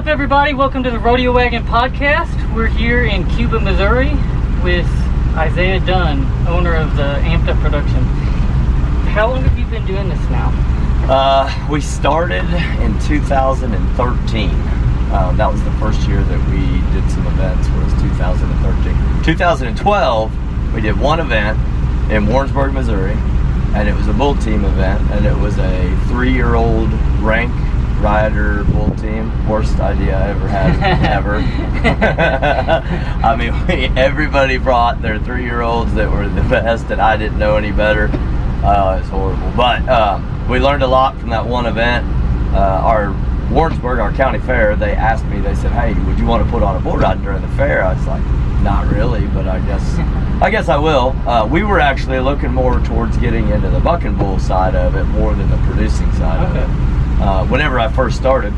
up, everybody? Welcome to the Rodeo Wagon Podcast. We're here in Cuba, Missouri with Isaiah Dunn, owner of the Amped Up Production. How long have you been doing this now? Uh, we started in 2013. Um, that was the first year that we did some events. Was 2013. 2012, we did one event in Warrensburg, Missouri, and it was a bull team event, and it was a three-year-old rank rider bull team. Worst idea I ever had ever. I mean, we, everybody brought their three-year-olds that were the best, and I didn't know any better. Uh, it was horrible, but um, we learned a lot from that one event. Uh, our Warrensburg, our county fair, they asked me. They said, "Hey, would you want to put on a bull ride during the fair?" I was like, "Not really, but I guess." I guess I will. Uh, we were actually looking more towards getting into the bucking bull side of it more than the producing side Okay. of it uh, whenever I first started.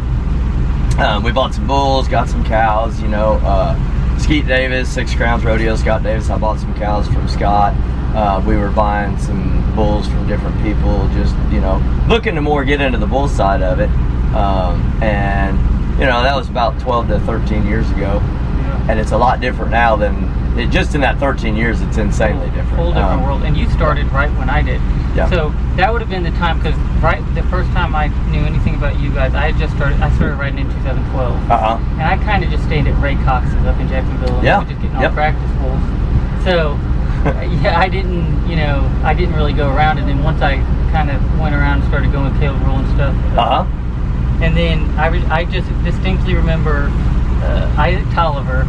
Um, we bought some bulls, got some cows, you know. Uh, Skeet Davis, Six Crowns Rodeo, Scott Davis. I bought some cows from Scott. Uh, we were buying some bulls from different people, just, you know, looking to more get into the bull side of it. Um, and, you know, that was about 12 to 13 years ago. And it's a lot different now than it, just in that 13 years, it's insanely different. Whole different Um, world. And you started right when I did. Yeah. So that would have been the time because right the first time I knew anything about you guys, I had just started. I started riding in 2012. Uh-huh. And I kind of just stayed at Ray Cox's up in Jacksonville. And Yeah. we were just getting all Yep. practice bulls. So, yeah, I didn't, you know, I didn't really go around. And then once I kind of went around and started going with Caleb Rule and stuff. Uh-huh. And then I, re- I just distinctly remember uh, Isaac Tolliver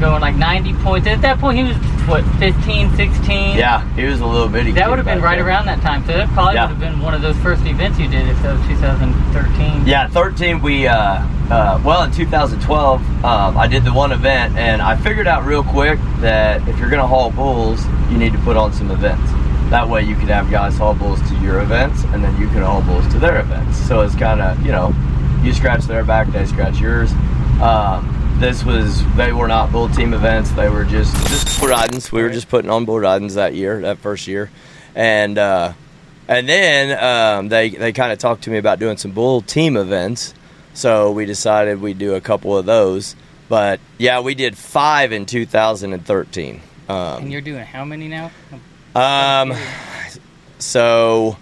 going like 90 points. At that point, he was, what, 15, 16? Yeah, he was a little bitty. That would have been right then. around that time. So that probably Yeah. would have been one of those first events you did if that was 2013. Yeah, 13. We uh, uh, well in 2012, um, I did the one event, and I figured out real quick that if you're gonna haul bulls, you need to put on some events. That way, you could have guys haul bulls to your events, and then you could haul bulls to their events. So it's kind of you know, you scratch their back, they scratch yours. Um, this was they were not bull team events; they were just just bull ridings. We were just putting on bull ridings that year, that first year, and. Uh, and then um, they they kind of talked to me about doing some bull team events, so we decided we'd do a couple of those. But yeah, we did five in 2013. And Um, you're doing how many now? um, so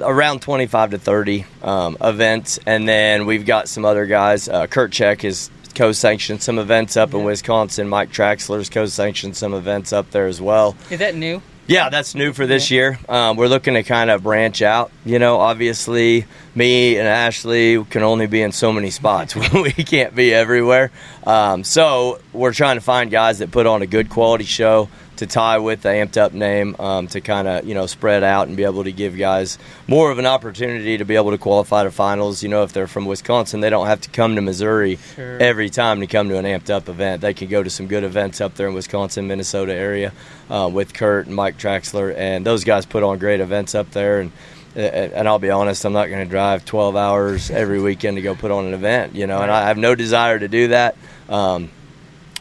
around 25 to 30 um, events, and then we've got some other guys. Uh, Kurt Check has co-sanctioned some events up in Wisconsin. Mike Traxler Traxler's co-sanctioned some events up there as well. Is that new? Yeah, that's new for this year. Um, we're looking to kind of branch out. You know, obviously, me and Ashley can only be in so many spots. we can't be everywhere. Um, so we're trying to find guys that put on a good quality show to tie with the amped up name um, to kind of you know spread out and be able to give guys more of an opportunity to be able to qualify to finals. You know, if they're from Wisconsin, they don't have to come to Missouri Sure. every time to come to an amped up event. They can go to some good events up there in Wisconsin, Minnesota area uh, with Kurt and Mike Traxler, and those guys put on great events up there. And and I'll be honest, I'm not going to drive 12 hours every weekend to go put on an event, you know. And I have no desire to do that. Um,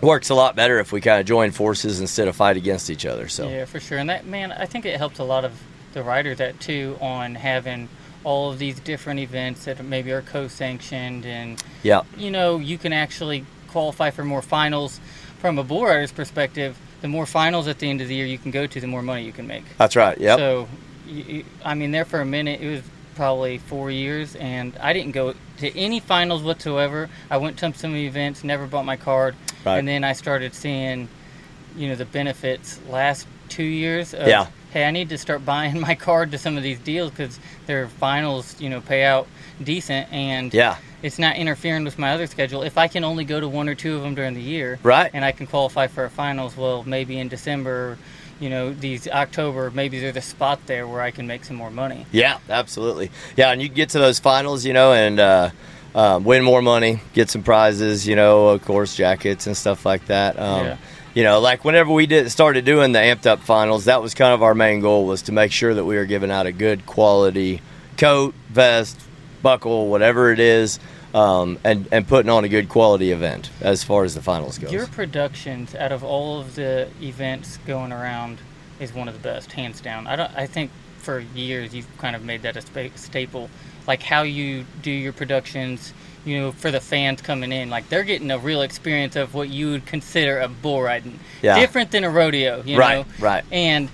works a lot better if we kind of join forces instead of fight against each other. So Yeah, for sure. And that man, I think it helps a lot of the riders that too on having all of these different events that maybe are co-sanctioned, and yeah, you know you can actually qualify for more finals. From a bull rider's perspective, the more finals at the end of the year you can go to, the more money you can make. that's right. Yeah. So, I mean, there for a minute, it was probably four years, and I didn't go to any finals whatsoever. I went to some events, never bought my card, Right. and then I started seeing, you know, the benefits last two years. Of, Yeah. Hey, I need to start buying my card to some of these deals because their finals, you know, pay out decent, and yeah. it's not interfering with my other schedule. If I can only go to one or two of them during the year, Right. and I can qualify for a finals, well, maybe in December, you know, these October, maybe there's a spot there where I can make some more money. Yeah, absolutely. Yeah, and you get to those finals, you know, and uh, um, win more money, get some prizes, you know, of course, jackets and stuff like that. Um, Yeah. You know, like whenever we did started doing the amped up finals, that was kind of our main goal was to make sure that we were giving out a good quality coat, vest, buckle, whatever it is, um, and and putting on a good quality event as far as the finals goes. Your productions out of all of the events going around is one of the best, hands down. I don't. I think for years you've kind of made that a spa- staple. Like how you do your productions, you know, for the fans coming in, like they're getting a real experience of what you would consider a bull riding, Yeah. different than a rodeo, you Right, know. right. And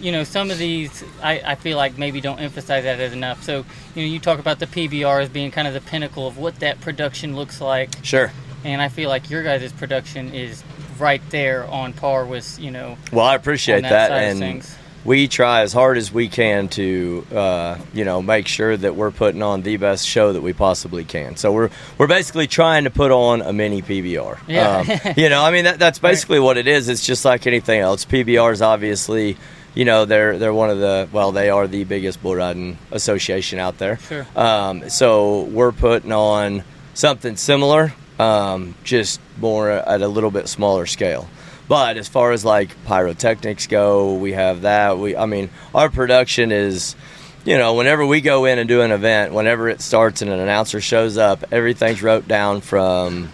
you know, some of these I, I feel like maybe don't emphasize that as enough. So you know, you talk about the PBR as being kind of the pinnacle of what that production looks like, Sure. and I feel like your guys' production is right there on par with you know Well, I appreciate that that, and we try as hard as we can to, uh, you know, make sure that we're putting on the best show that we possibly can. So we're we're basically trying to put on a mini PBR. Yeah. Um, you know, I mean that, that's basically what it is. It's just like anything else. PBRs obviously. You know they're they're one of the well they are the biggest bull riding association out there. Sure. Um, so we're putting on something similar, um, just more at a little bit smaller scale. But as far as like pyrotechnics go, we have that. We, I mean, our production is, you know, whenever we go in and do an event, whenever it starts and an announcer shows up, everything's wrote down from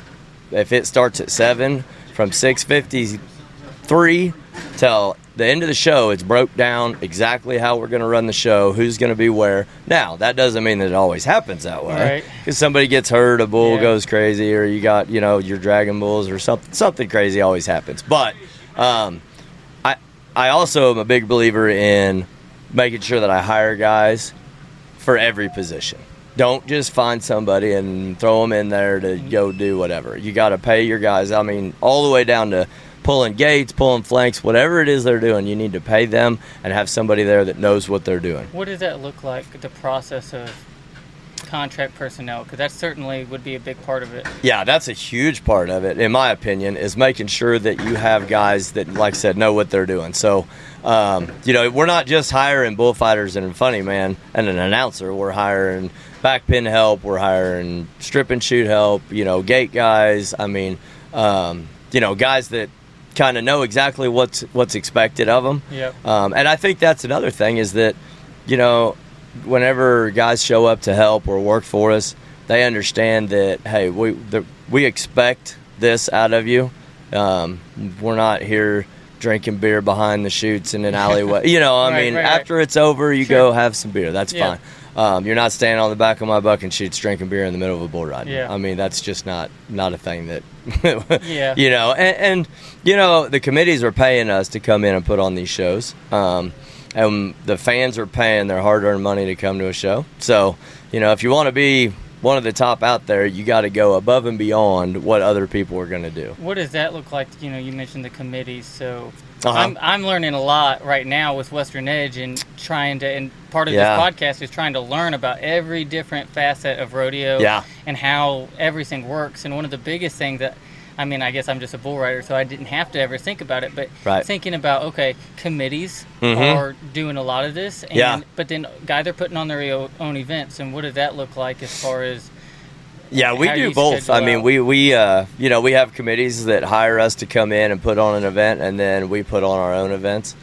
if it starts at seven, from six fifty three till the end of the show it's broke down exactly how we're going to run the show who's going to be where now that doesn't mean that it always happens that way Right. because somebody gets hurt a bull Yeah. goes crazy or you got you know your dragon bulls or something something crazy always happens but um, i i also am a big believer in making sure that i hire guys for every position. Don't just find somebody and throw them in there to go do whatever. You got to pay your guys. I mean, all the way down to pulling gates, pulling flanks, whatever it is they're doing, you need to pay them and have somebody there that knows what they're doing. What does that look like? The process of contract personnel, because that certainly would be a big part of it. Yeah, that's a huge part of it, in my opinion, is making sure that you have guys that, like I said, know what they're doing. So, um, you know, we're not just hiring bullfighters and a funny man and an announcer. We're hiring backpin help. We're hiring strip and chute help. You know, gate guys. I mean, um, you know, guys that kind of know exactly what's what's expected of them. Yep. Um, and I think that's another thing is that, you know, whenever guys show up to help or work for us, they understand that hey, we the, we expect this out of you. Um, we're not here drinking beer behind the chutes in an alleyway. you know, I Right, mean, right, right. after it's over, you Sure. go have some beer. That's Yeah. fine. Um, you're not standing on the back of my bucking chutes drinking beer in the middle of a bull ride. Yeah. I mean, that's just not not a thing that. Yeah. You know, and, and you know the committees are paying us to come in and put on these shows. Um, and the fans are paying their hard-earned money to come to a show. So, you know, if you want to be one of the top out there, you got to go above and beyond what other people are going to do. What does that look like? You know, you mentioned the committees, so Uh-huh. I'm I'm learning a lot right now with Western Edge and trying to. And part of Yeah. this podcast is trying to learn about every different facet of rodeo Yeah. and how everything works. And one of the biggest things that I mean, I guess I'm just a bull rider, so I didn't have to ever think about it. But Right. thinking about okay, committees Mhm. are doing a lot of this, and Yeah. but then guys are putting on their own events, and what does that look like as far as Yeah, we do both. I mean, out. we we uh, you know we have committees that hire us to come in and put on an event, and then we put on our own events.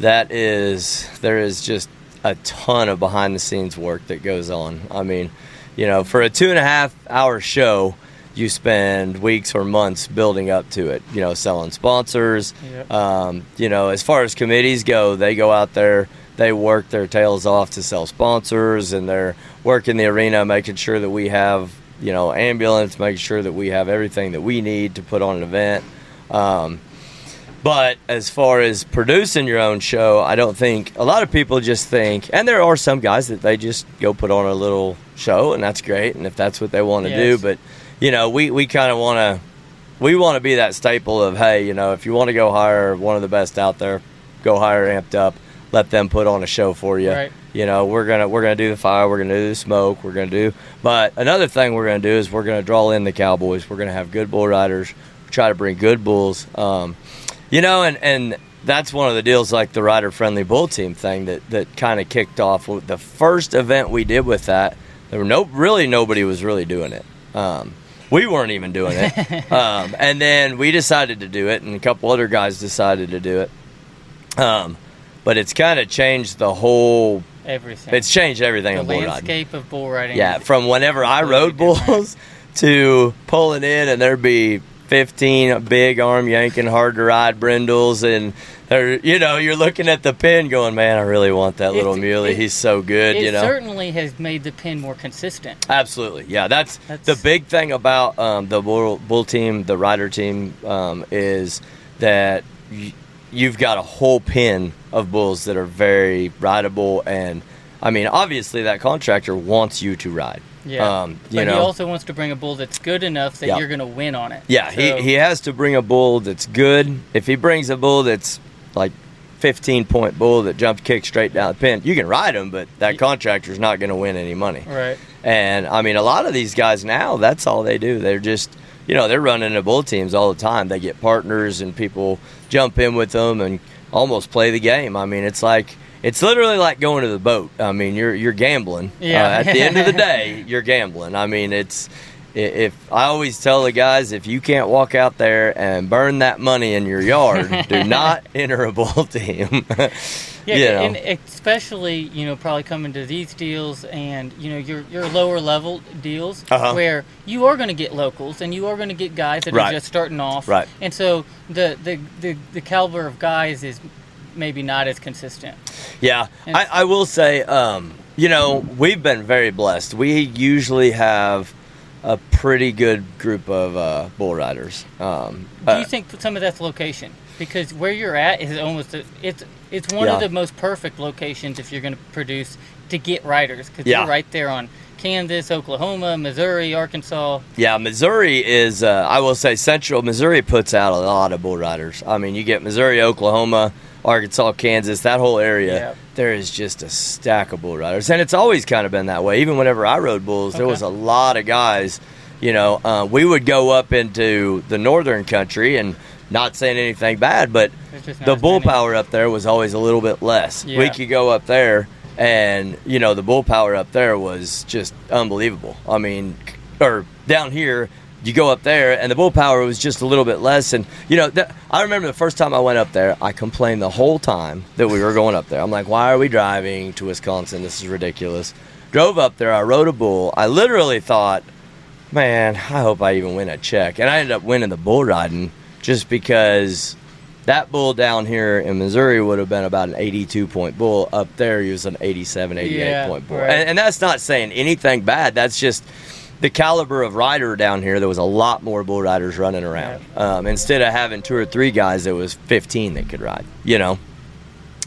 That is, there is just a ton of behind the scenes work that goes on. I mean, you know, for a two and a half hour show, you spend weeks or months building up to it. You know, selling sponsors. Yep. Um, you know, as far as committees go, they go out there, they work their tails off to sell sponsors, and they're working the arena, making sure that we have, you know, ambulance, making sure that we have everything that we need to put on an event. Um, but as far as producing your own show, I don't think a lot of people just think, and there are some guys that they just go put on a little show, and that's great, and if that's what they want to do. But you know, we we kind of want to we want to be that staple of hey, you know, if you want to go hire one of the best out there, go hire Amped Up, let them put on a show for you. Right. You know, we're gonna we're gonna do the fire, we're gonna do the smoke, we're gonna do. But another thing we're gonna do is we're gonna draw in the cowboys. We're gonna have good bull riders, try to bring good bulls. Um, you know, and and that's one of the deals like the rider friendly bull team thing that that kind of kicked off the first event we did with that. There were no really nobody was really doing it. Um, we weren't even doing it. um, and then we decided to do it, and a couple other guys decided to do it. Um, but it's kind of changed the whole. everything? It's changed everything the bull riding. landscape of bull riding. Yeah, from whenever I rode bulls to pulling in and there'd be 15 big arm yanking, hard to ride brindles, and they're, you know, you're looking at the pin going, man, I really want that little It's- muley. it- He's so good, It you know. certainly has made the pin more consistent. Absolutely, yeah. That's, That's- the big thing about um, the bull, bull team, the rider team, um, is that y- you've got a whole pin of bulls that are very rideable, and I mean, obviously, that contractor wants you to ride. Yeah. um, but know. he also wants to bring a bull that's good enough that Yeah. you're going to win on it. Yeah, So- he, he has to bring a bull that's good. If he brings a bull that's like 15 point bull that jumps kick straight down the pin, you can ride him, but that contractor's not going to win any money. Right. And I mean, a lot of these guys now, that's all they do. They're just, you know, they're running the bull teams all the time. They get partners and people jump in with them and almost play the game. I mean, it's like, it's literally like going to the boat. I mean, you're you're gambling. Yeah. Uh, at the end of the day, you're gambling. I mean, it's if I always tell the guys if you can't walk out there and burn that money in your yard, do not enter a bull team. Yeah, You know. and especially you know probably coming to these deals and you know your your lower level deals Uh-huh. where you are going to get locals and you are going to get guys that Right. are just starting off. Right. And so the the, the the caliber of guys is maybe not as consistent. Yeah, I, I will say, um, you know, we've been very blessed. We usually have a pretty good group of uh, bull riders. Um, Do uh, you think some of that's location? Because where you're at is almost a, it's it's one Yeah. of the most perfect locations if you're going to produce to get riders because Yeah. you're right there on Kansas, Oklahoma, Missouri, Arkansas. yeah, Missouri is, uh, I will say, Central Missouri puts out a lot of bull riders. I mean, you get Missouri, Oklahoma, Arkansas, Kansas, that whole area. Yeah. There is just a stack of bull riders, and it's always kind of been that way. Even whenever I rode bulls, there was a lot of guys. You know, uh, we would go up into the northern country, and not saying anything bad, but There's just not the bull many. power up there was always a little bit less. Yeah. We could go up there, and you know the bull power up there was just unbelievable. I mean, or down here, you go up there, and the bull power was just a little bit less. And you know, th- I remember the first time I went up there, I complained the whole time that we were going up there. I'm like, why are we driving to Wisconsin? This is ridiculous. Drove up there, I rode a bull. I literally thought, man, I hope I even win a check. And I ended up winning the bull riding just because that bull down here in Missouri would have been about an 82 point bull. Up there, he was an 87, 88 Yeah, point bull. right. And, and that's not saying anything bad. That's just the caliber of rider down here. There was a lot more bull riders running around. Um, instead of having two or three guys, there was 15 that could ride, you know?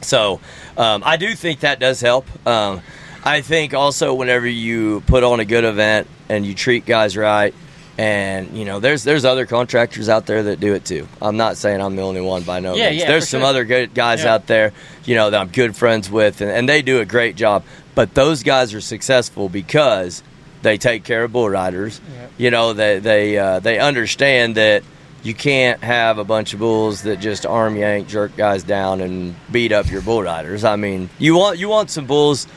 So um, I do think that does help. Um, I think also whenever you put on a good event and you treat guys right, and you know, there's there's other contractors out there that do it too. I'm not saying I'm the only one by no Yeah, means. yeah, there's some sure. other good guys Yeah. out there, you know, that I'm good friends with, and, and they do a great job. But those guys are successful because they take care of bull riders. Yep. You know, they they uh, they understand that you can't have a bunch of bulls that just arm yank, jerk guys down, and beat up your bull riders. I mean, you want you want some bulls.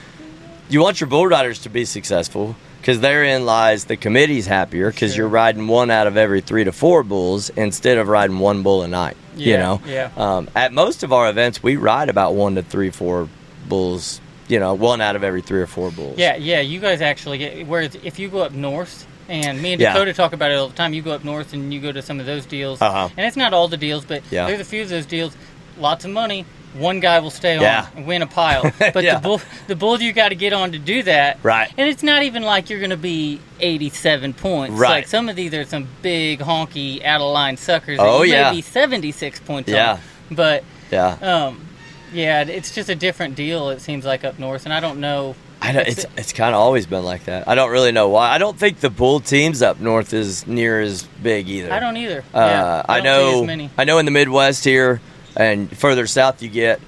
You want your bull riders to be successful because therein lies the committee's happier because Sure. you're riding one out of every three to four bulls instead of riding one bull a night. you know, yeah. Um, at most of our events, we ride about one to three, four bulls. You know, one out of every three or four bulls. Yeah, yeah. You guys actually get whereas if you go up north, and me and Yeah. Dakota talk about it all the time. You go up north and you go to some of those deals, Uh-huh. and it's not all the deals, but Yeah. there's a few of those deals. Lots of money. One guy will stay Yeah. on and win a pile, but Yeah. the bull, the bull you got to get on to do that. Right. And it's not even like you're going to be 87 points. Right. Like some of these are some big honky out of line suckers. Oh, yeah. May be 76 points. Yeah. On. But Yeah. um, yeah, it's just a different deal. It seems like up north, and I don't know. I don't, it's it's kind of always been like that. I don't really know why. I don't think the bull teams up north is near as big either. I don't either. Uh, yeah, I, don't see know. I know in the Midwest here, and further south you get,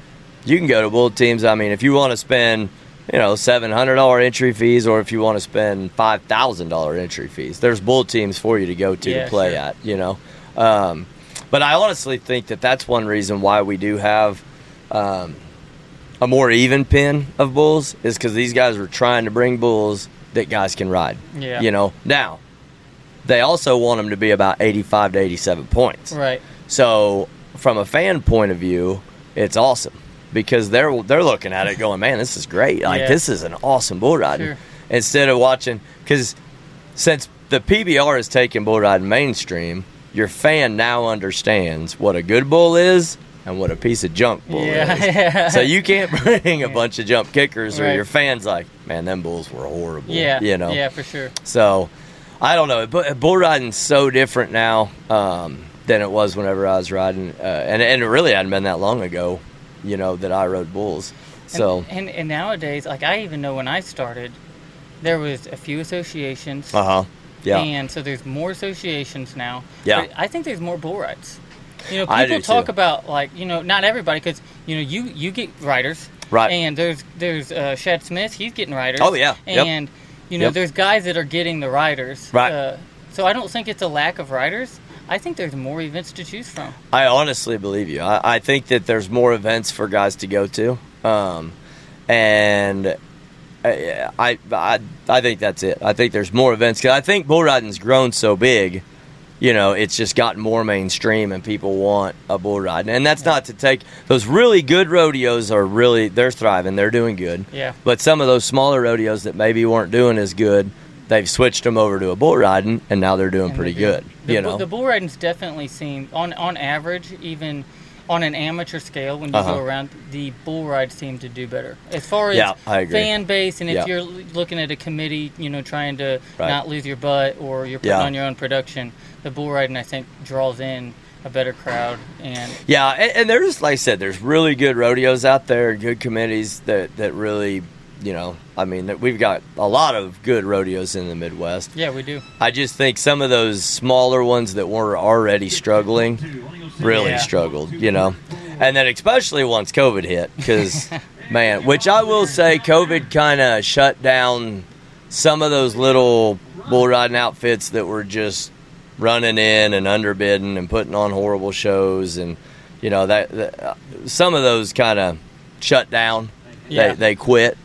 you can go to bull teams. I mean, if you want to spend, you know, seven hundred dollar entry fees, or if you want to spend five thousand dollar entry fees, there's bull teams for you to go to Yeah, to play sure. at. You know, um, but I honestly think that that's one reason why we do have. Um, a more even pin of bulls is because these guys were trying to bring bulls that guys can ride. Yeah. You know, now they also want them to be about 85 to 87 points. Right. So, from a fan point of view, it's awesome because they're they're looking at it going, "Man, this is great! Like Yeah. this is an awesome bull riding." Sure. Instead of watching, because since the PBR is taking bull riding mainstream, your fan now understands what a good bull is and what a piece of junk bull Yeah, is. yeah. So you can't bring a bunch of jump kickers, or Right. your fans like, man, them bulls were horrible. Yeah. you know. Yeah, for sure. So, I don't know. But bull riding's so different now um, than it was whenever I was riding, uh, and and it really hadn't been that long ago, you know, that I rode bulls. So, and, and and nowadays, like I even know when I started, there was a few associations. uh huh, yeah, And so there's more associations now. Yeah. I think there's more bull rides. You know, people talk too. about like you know not everybody because you know you you get riders. Right. And there's there's uh, Shad Smith. He's getting riders. Oh, yeah. Yep. And you know Yep. there's guys that are getting the riders. Right. Uh, so I don't think it's a lack of riders. I think there's more events to choose from. I honestly believe you. I, I think that there's more events for guys to go to, um, and I, I I I think that's it. I think there's more events because I think bull riding's grown so big. You know, it's just gotten more mainstream, and people want a bull ride. And that's not to take those really good rodeos are really they're thriving, they're doing good. Yeah. But some of those smaller rodeos that maybe weren't doing as good, they've switched them over to a bull riding, and now they're doing And pretty they do. good. The, you know, the bull ridings definitely seen on on average, even on an amateur scale, when you Uh-huh. go around, the bull rides seem to do better as far as Yeah, fan base. And if Yeah. you're looking at a committee, you know, trying to Right. not lose your butt or you're putting Yeah. on your own production, the bull riding I think draws in a better crowd. And Yeah, and, and there's like I said, there's really good rodeos out there, good committees that that really, you know, I mean, that we've got a lot of good rodeos in the Midwest. yeah, we do. I just think some of those smaller ones that were already struggling really Yeah. struggled, you know, and then especially once COVID hit, because man, which I will say, COVID kind of shut down some of those little bull riding outfits that were just running in and underbidding and putting on horrible shows, and you know that, that some of those kind of shut down. Yeah. They they quit.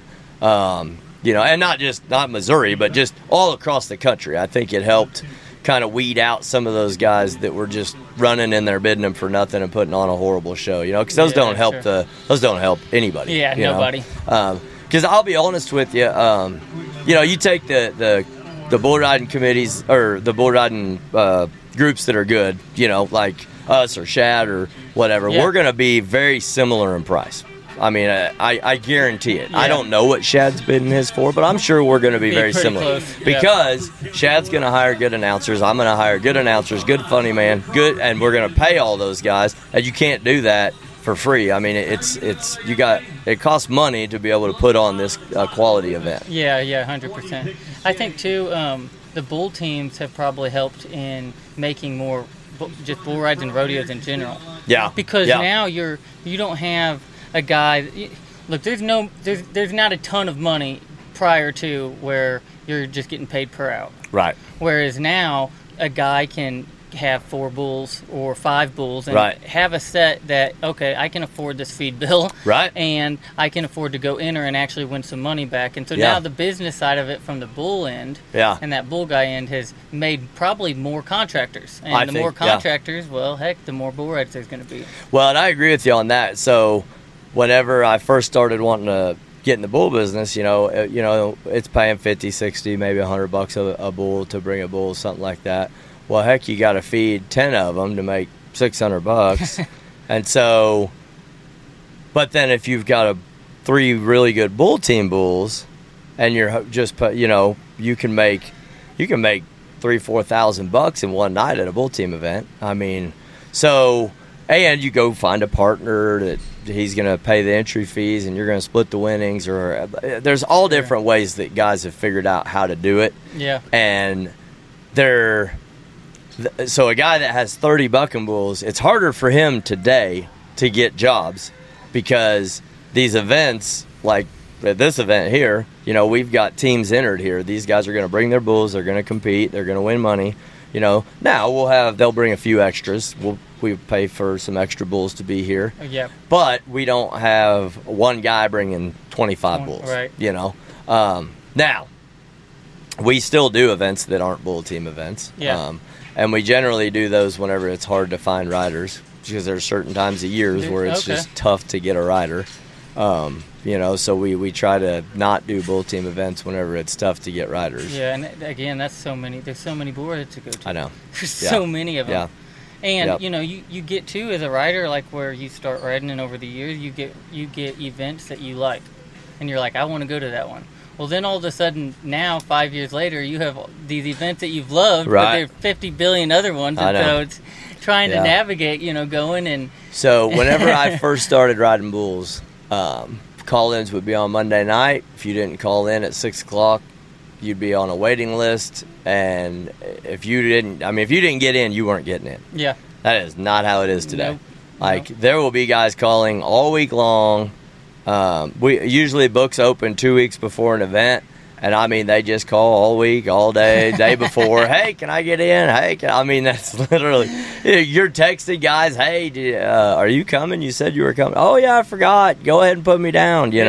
Um, you know, and not just not Missouri, but just all across the country. I think it helped kind of weed out some of those guys that were just running in there bidding them for nothing and putting on a horrible show. You know, because those Yeah, don't help sure. the those don't help anybody. Yeah, nobody. Because I'll be honest with you, um, you know, you take the the the bull riding committees or the bull riding uh, groups that are good, you know, like us or Shad or whatever. Yeah. We're going to be very similar in price. I mean, uh, I, I guarantee it. I don't know what Shad's bidding his for, but I'm sure we're going to be, Be very similar close, yeah. because Shad's going to hire good announcers. I'm going to hire good announcers, good funny man, good, and we're going to pay all those guys. And you can't do that for free. I mean, it's it's you got it costs money to be able to put on this uh, quality event. Yeah, yeah, hundred percent. I think too, um, the bull teams have probably helped in making more bu- just bull rides and rodeos in general. Yeah, Because yeah. now you're you don't have a guy. Look, there's no there's there's not a ton of money prior to where you're just getting paid per out. right, Whereas now a guy can have four bulls or five bulls and Right. have a set that okay I can afford this feed bill Right. and I can afford to go enter and actually win some money back and so Yeah. now the business side of it from the bull end Yeah. and that bull guy end has made probably more contractors and I the think, more yeah. contractors well heck the more bull rides there's going to be Well, and I agree with you on that. So, whenever I first started wanting to get in the bull business, you know, you know, it's paying 50, 60, maybe 100 bucks a, a bull to bring a bull, something like that. Well, heck, you got to feed 10 of them to make 600 bucks. and so, but then if you've got a three really good bull team bulls and you're just put, you know, you can make you can make three, four thousand bucks in one night at a bull team event. I mean, so and you go find a partner that he's going to pay the entry fees and you're going to split the winnings or uh, uh, there's all different ways that guys have figured out how to do it yeah and they're th- so a guy that has 30 bucking bulls it's harder for him today to get jobs because these events like at this event here you know we've got teams entered here. These guys are going to bring their bulls they're going to compete they're going to win money you know. Now we'll have they'll bring a few extras. We'll we pay for some extra bulls to be here. Yeah. But we don't have one guy bringing 25 One- bulls right. you know. Um, now we still do events that aren't bull team events. Yeah. um, and we generally do those whenever it's hard to find riders because there's certain times of years where it's okay. just tough to get a rider um, you know so we, we try to not do bull team events whenever it's tough to get riders yeah and again that's so many there's so many rides to go to i know there's Yeah. so many of them yeah And Yep. you know, you, you get too as a rider, like where you start riding, and over the years, you get you get events that you like, and you're like, I want to go to that one. Well, then all of a sudden, now five years later, you have these events that you've loved, but there are 50 billion other ones, and so it's trying Yeah. to navigate, you know, going and So whenever I first started riding bulls, um, call-ins would be on Monday night. If you didn't call in at six o'clock, you'd be on a waiting list. And if you didn't, I mean, if you didn't get in, you weren't getting in. yeah, That is not how it is today. Nope. Like there will be guys calling all week long. Um, we usually books open two weeks before an event, and I mean they just call all week, all day, day before. hey, can I get in? Hey, can, I mean that's literally you're texting guys. Hey, uh, are you coming? You said you were coming. Oh yeah, I forgot. Go ahead and put me down. You Yeah.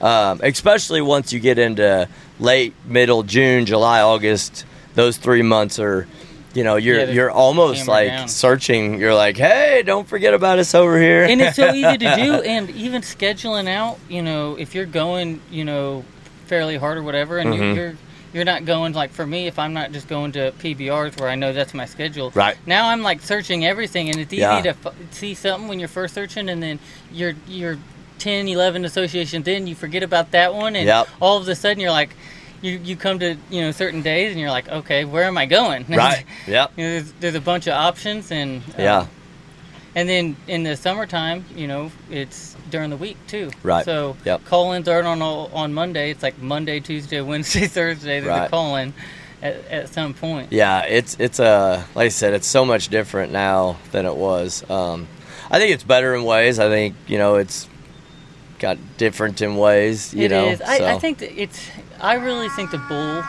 know, um, especially once you get into late, middle June, July, August. Those three months are. You know, you're Yeah, you're almost like down. searching. You're like, hey, don't forget about us over here. and it's so easy to do and even scheduling out you know if you're going you know fairly hard or whatever and Mhm. you're, you're you're not going like for me if i'm not just going to pbrs where i know that's my schedule Right. now i'm like searching everything and it's easy Yeah. to f- see something when you're first searching and then you're you're 10 11 associations in you forget about that one and Yep. all of a sudden you're like you, you come to you know certain days and you're like okay where am i going Right. Yep. you know, there's, there's a bunch of options and um, Yeah. and then in the summertime, you know, it's during the week too. Right. So Yep. call-ins aren't on all- on Monday. It's like Monday, Tuesday, Wednesday, Thursday. There's a Right. call-in at, at some point. Yeah. It's it's a like I said, it's so much different now than it was. Um, I think it's better in ways. I think you know it's got different in ways. You It know. is. I, I think it's. I really think the bull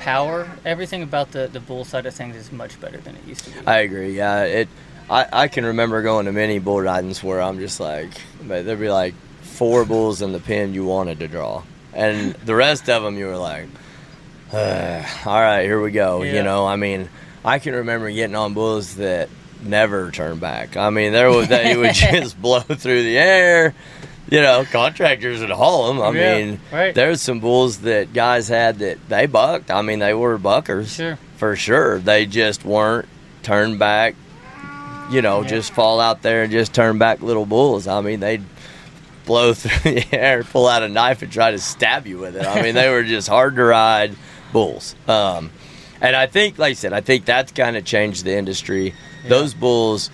power, everything about the the bull side of things is much better than it used to be. I agree. Yeah. It. I, I can remember going to many bull ridings where I'm just like, but there'd be like four bulls in the pen you wanted to draw, and the rest of them you were like, "Uh, all right, here we go. Yeah. You know, I mean, I can remember getting on bulls that never turn back. I mean, there was that they would just blow through the air. You know, contractors would haul them. I Yeah, mean, right. there's some bulls that guys had that they bucked. I mean, they were buckers Sure. for sure. They just weren't turned back. You know, Yeah. just fall out there and just turn back little bulls. I mean, they'd blow through the air, pull out a knife, and try to stab you with it. I mean, they were just hard to ride bulls. Um, and I think, like I said, I think that's kind of changed the industry. Yeah. Those bulls,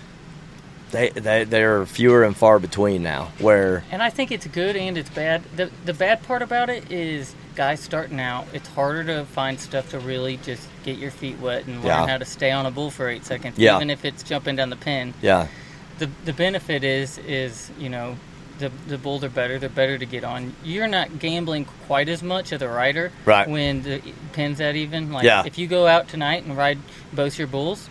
they they they're fewer and far between now. Where And I think it's good and it's bad. The the bad part about it is guys starting out, it's harder to find stuff to really just get your feet wet and learn Yeah. how to stay on a bull for eight seconds, Yeah. even if it's jumping down the pin. yeah, The the benefit is is you know the the bulls are better. They're better to get on. You're not gambling quite as much as a rider Right. when the pin's at even. Like Yeah. if you go out tonight and ride both your bulls.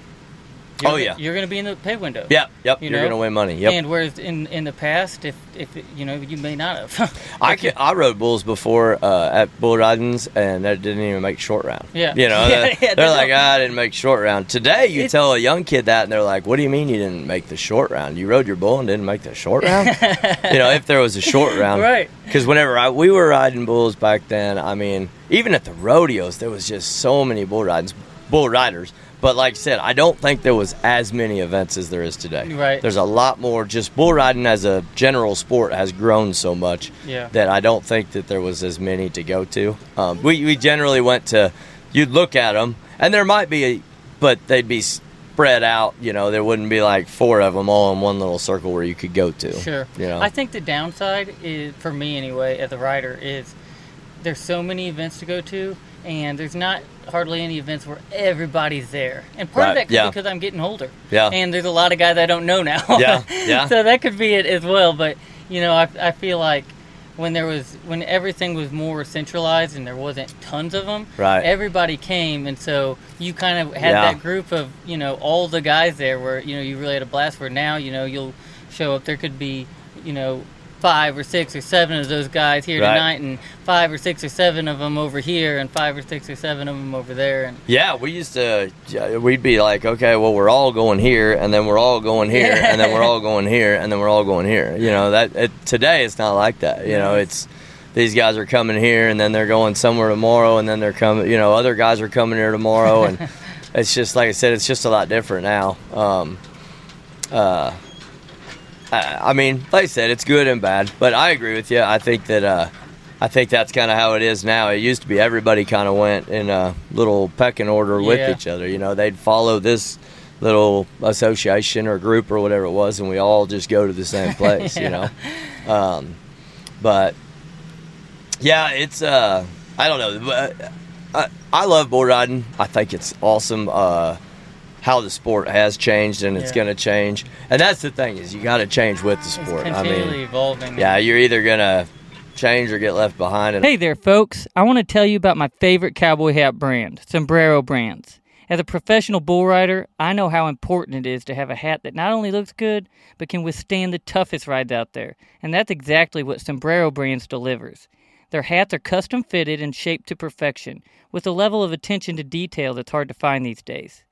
You're, Oh, yeah. you're going to be in the pay window. yep, yep. You are gonna win money. Yep. And whereas in in the past, if if you know you may not have. I can, I rode bulls before uh, at bull ridings, and that didn't even make short round. Yeah. you know, Yeah, they're, yeah, they're like, ah, I didn't make short round. Today, you tell a young kid that, and they're like, What do you mean you didn't make the short round? You rode your bull and didn't make the short round? you know, if there was a short round, Right. Because whenever I, we were riding bulls back then, I mean, even at the rodeos, there was just so many bull ridings, bull riders. But like I said, I don't think there was as many events as there is today. Right. There's a lot more. Just bull riding as a general sport has grown so much Yeah. that I don't think that there was as many to go to. Um, we, we generally went to, you'd look at them, and there might be, a, but they'd be spread out. You know, there wouldn't be like four of them all in one little circle where you could go to. Sure. You know. I think the downside is for me anyway, as a rider, is there's so many events to go to, and there's not hardly any events where everybody's there. And part of that could yeah. be because I'm getting older. Yeah. And there's a lot of guys I don't know now. Yeah, yeah. so that could be it as well. But you know, I, I feel like when there was when everything was more centralized and there wasn't tons of them, Right. everybody came, and so you kind of had Yeah. that group of you know all the guys there where you know you really had a blast. Where now you know you'll show up, there could be you know five or six or seven of those guys here Right. tonight, and five or six or seven of them over here, and five or six or seven of them over there, and Yeah, we used to. We'd be like, okay, well, we're all going here, and then we're all going here, and then we're all going here, and then we're all going here. You know that it, today it's not like that. You know, it's these guys are coming here, and then they're going somewhere tomorrow, and then they're coming. You know, other guys are coming here tomorrow, and it's just like I said, it's just a lot different now. Um, uh, I, I mean, like I said, it's good and bad, but I agree with you. I think that uh, I think that's kind of how it is now. It used to be everybody kind of went in a little pecking order with Yeah. each other. You know, they'd follow this little association or group or whatever it was, and we all just go to the same place. You know, um, but yeah, it's uh, I don't know. but I, I love bull riding. I think it's awesome. Uh, how the sport has changed and it's Yeah. going to change, and that's the thing is you got to change with the It's sport. I mean, evolving. yeah, you're either gonna change or get left behind. Hey there, folks. I want to tell you about my favorite cowboy hat brand, Sombrero Brands. As a professional bull rider, I know how important it is to have a hat that not only looks good, but can withstand the toughest rides out there. And that's exactly what Sombrero Brands delivers. Their hats are custom fitted and shaped to perfection, with a level of attention to detail that's hard to find these days.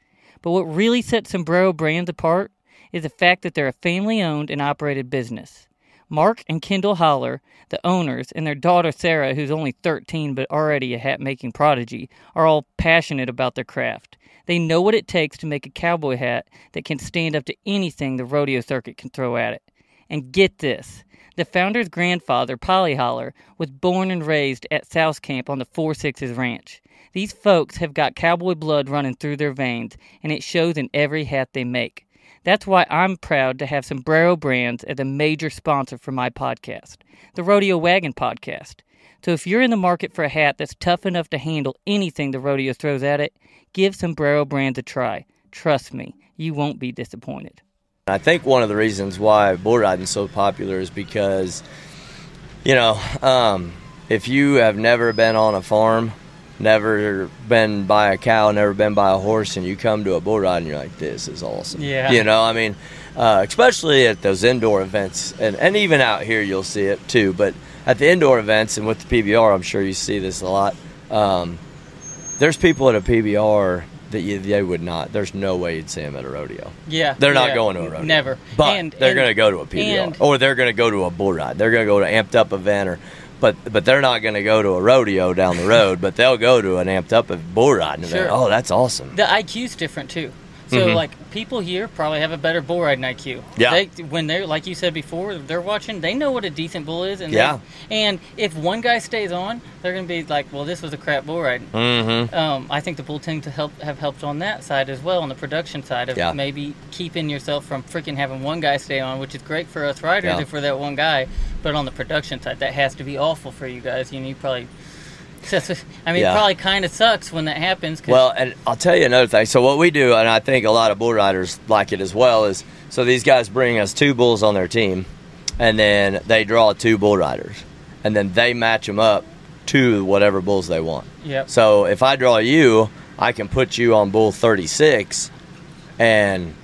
But what really sets Sombrero Brands apart is the fact that they're a family owned and operated business. Mark and Kendall Holler, the owners, and their daughter Sarah, who's only 13 but already a hat making prodigy, are all passionate about their craft. They know what it takes to make a cowboy hat that can stand up to anything the rodeo circuit can throw at it. And get this the founder's grandfather, Polly Holler, was born and raised at South Camp on the Four Sixes Ranch. These folks have got cowboy blood running through their veins, and it shows in every hat they make. That's why I'm proud to have Sombrero Brands as a major sponsor for my podcast, the Rodeo Wagon Podcast. So if you're in the market for a hat that's tough enough to handle anything the rodeo throws at it, give Sombrero Brands a try. Trust me, you won't be disappointed. I think one of the reasons why bull riding is so popular is because, you know, um, if you have never been on a farm, never been by a cow, never been by a horse, and you come to a bull ride and you're like, this is awesome. Yeah. You know, I mean, uh, especially at those indoor events, and, and even out here you'll see it too, but at the indoor events and with the PBR, I'm sure you see this a lot. Um, there's people at a PBR that you, they would not. There's no way you'd see them at a rodeo. Yeah, They're not yeah, going to a rodeo. Never. But And- they're going to go to a PBR, and- or they're going to go to a bull ride. They're going to go to an amped up event, or but but they're not going to go to a rodeo down the road. but they'll go to an amped up bull riding. Sure. oh, that's awesome. The IQ's different too. So Mhm. like people here probably have a better bull riding IQ. Yeah. They, when they're like you said before, they're watching. They know what a decent bull is, and they- Yeah. and if one guy stays on, they're gonna be like, well, this was a crap bull riding. Mm-hmm. Um, I think the bull team to help have helped on that side as well, on the production side of Yeah. maybe keeping yourself from freaking having one guy stay on, which is great for us riders Yeah. if we're that one guy. But on the production side, that has to be awful for you guys. You know, you probably. I mean, Yeah. it probably kind of sucks when that happens. 'cause- Well, and I'll tell you another thing. So what we do, and I think a lot of bull riders like it as well, is so these guys bring us two bulls on their team, and then they draw two bull riders, and then they match them up to whatever bulls they want. Yep. So if I draw you, I can put you on bull 36, and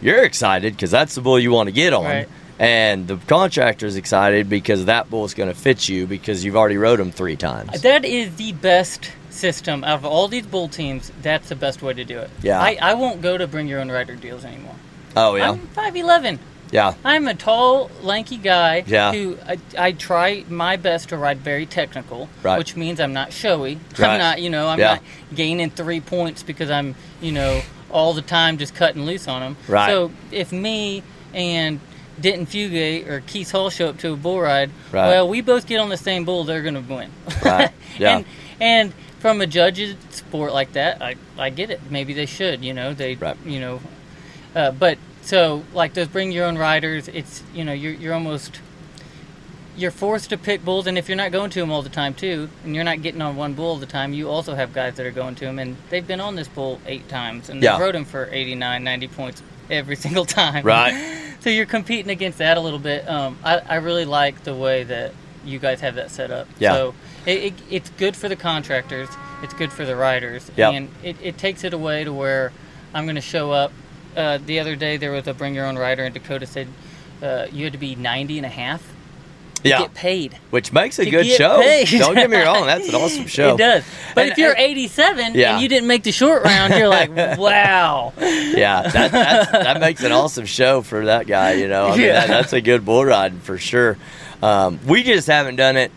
you're excited because that's the bull you want to get on. Right. And the contractor's excited because that bull's going to fit you because you've already rode him three times. That is the best system out of all these bull teams. That's the best way to do it. Yeah. I, I won't go to bring your own rider deals anymore. Oh yeah, I'm five eleven. yeah, I'm a tall, lanky guy Yeah. who I, I try my best to ride very technical, Right. which means I'm not showy. Right. I'm not, you know, I'm Yeah. not gaining three points because I'm, you know, all the time just cutting loose on them. Right. So if me and Denton Fugate or Keith Hall show up to a bull ride, Right. well, we both get on the same bull, they're going to win. Right. Yeah. and and from a judge's sport like that, I, I get it. Maybe they should, you know, they, Right. you know, uh, but so like those bring your own riders. It's you know you're you're almost you're forced to pick bulls, and if you're not going to them all the time too, and you're not getting on one bull all the time, you also have guys that are going to them, and they've been on this bull eight times, and Yeah. they've rode him for 89, 90 points every single time. Right. So you're competing against that a little bit. Um, I I really like the way that you guys have that set up. Yeah. So it, it, it's good for the contractors. It's good for the riders. Yep. And it, it takes it away to where I'm going to show up. Uh, the other day there was a bring your own rider and Dakota said uh, you had to be 90 and a half yeah. get paid. Which makes a good show. paid. Don't get me wrong, that's an awesome show. It does. But And- if you're 87 Yeah. and you didn't make the short round, you're like, wow. Yeah, that, that that makes an awesome show for that guy. You know, I mean, Yeah. that, that's a good bull riding for sure. Um, we just haven't done it.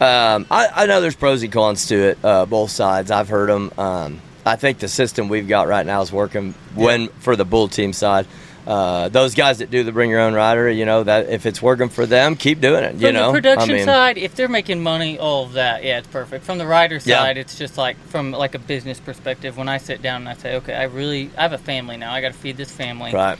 Um, I, I know there's pros and cons to it, uh, both sides. I've heard them. Um, I think the system we've got right now is working when for the bull team side. Uh, those guys that do the bring your own rider, you know that if it's working for them, keep doing it. From you know, the production I mean, side, if they're making money, all of that, yeah, it's perfect. From the rider Yeah. side, it's just like from like a business perspective. When I sit down and I say, okay, I really, I have a family now. I got to feed this family. Right.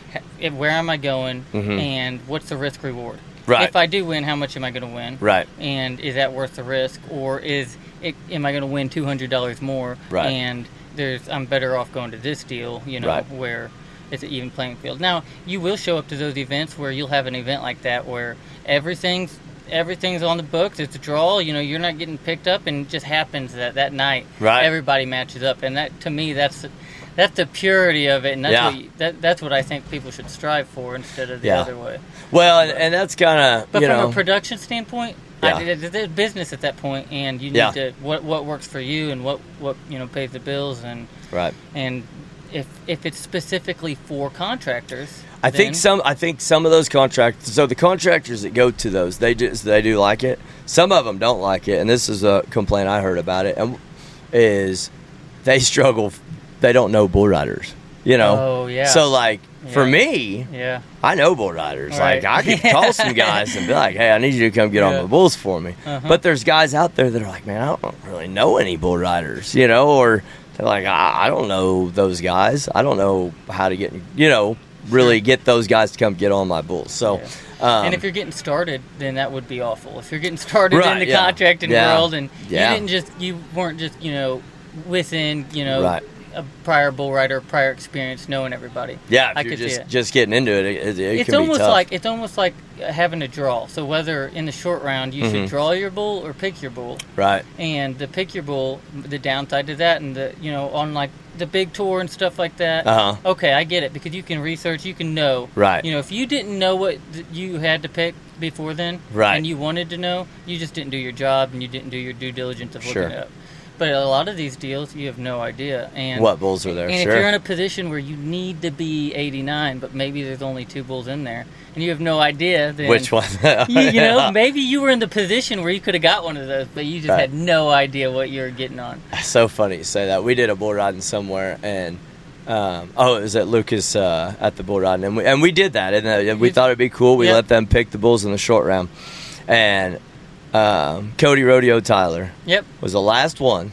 Where am I going? Mhm. And what's the risk reward? Right. If I do win, how much am I going to win? Right. And is that worth the risk, or is it, am I going to win two hundred dollars more? Right. And there's, I'm better off going to this deal, you know, Right. where it's an even playing field. Now, you will show up to those events where you'll have an event like that where everything's everything's on the books. It's a draw. You know, you're not getting picked up, and it just happens that that night Right. everybody matches up, and that to me that's that's the purity of it, and that's Yeah. what you, that, that's what I think people should strive for instead of the Yeah. other way. Well, and, and that's kind of But you from know a production standpoint, Yeah. I, it- it- it's business at that point, and you need Yeah. to what what works for you and what what you know pays the bills and right. and if if it's specifically for contractors, I think some. I think some of those contractors. So the contractors that go to those, they just they do like it. Some of them don't like it, and this is a complaint I heard about it. And is they struggle. They don't know bull riders. You know. Oh, yeah. So like for me, Yeah, I know bull riders. Right. Like I could call some guys and be like, "Hey, I need you to come get Yeah. on my bulls for me." Uh-huh. But there's guys out there that are like, "Man, I don't really know any bull riders," you know, or they're like, "I, I don't know those guys. I don't know how to get, you know, really get those guys to come get on my bulls." So, um, and if you're getting started, then that would be awful. If you're getting started Right, in the yeah. contracting Yeah. world and Yeah. you didn't just you weren't just you know within you know Right. A prior bull rider, prior experience, knowing everybody. yeah, if I you're could see just it. just getting into it, it, it, it it's almost like it's almost like having a draw. So whether in the short round you Mhm. should draw your bull or pick your bull, right, and the pick your bull, the downside to that, and the you know on like the big tour and stuff like that. uh huh, Okay, I get it because you can research, you can know. right, You know, if you didn't know what th- you had to pick before then, Right. and you wanted to know, you just didn't do your job and you didn't do your due diligence of looking Sure. it up. But a lot of these deals, you have no idea. And what bulls are there? and sure, if you're in a position where you need to be 89, but maybe there's only two bulls in there, and you have no idea, then which one? you, you know, maybe you were in the position where you could have got one of those, but you just Right. had no idea what you were getting on. so funny you say that. We did a bull riding somewhere, and um, oh, it was at Lucas uh, at the bull riding, and we and we did that, and uh, we thought it'd be cool. We Yep. let them pick the bulls in the short round, and um, Cody Rodeo Tyler Yep, was the last one,